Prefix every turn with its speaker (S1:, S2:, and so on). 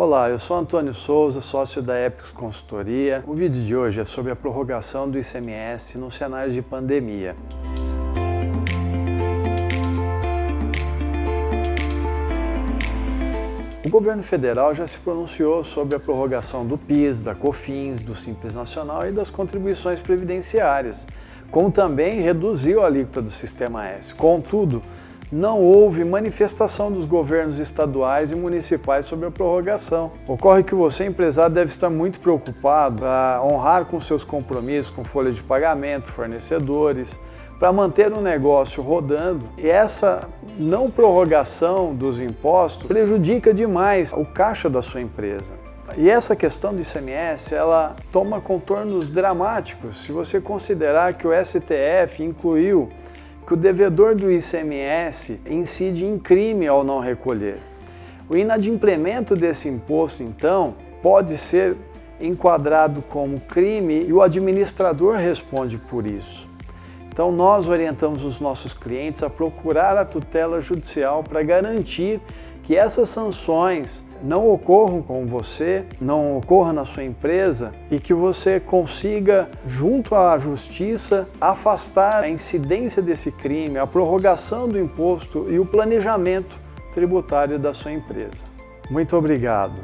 S1: Olá, eu sou Antônio Souza, sócio da Epicus Consultoria. O vídeo de hoje é sobre a prorrogação do ICMS no cenário de pandemia. O governo federal já se pronunciou sobre a prorrogação do PIS, da COFINS, do Simples Nacional e das contribuições previdenciárias, como também reduziu a alíquota do Sistema S. Contudo, não houve manifestação dos governos estaduais e municipais sobre a prorrogação. Ocorre que você, empresário, deve estar muito preocupado a honrar com seus compromissos com folha de pagamento, fornecedores, para manter o negócio rodando. E essa não prorrogação dos impostos prejudica demais o caixa da sua empresa. E essa questão do ICMS, ela toma contornos dramáticos se você considerar que o STF incluiu que o devedor do ICMS incide em crime ao não recolher. O inadimplemento desse imposto, então, pode ser enquadrado como crime e o administrador responde por isso. Então, nós orientamos os nossos clientes a procurar a tutela judicial para garantir que essas sanções não ocorram com você, não ocorram na sua empresa e que você consiga, junto à justiça, afastar a incidência desse crime, a prorrogação do imposto e o planejamento tributário da sua empresa. Muito obrigado.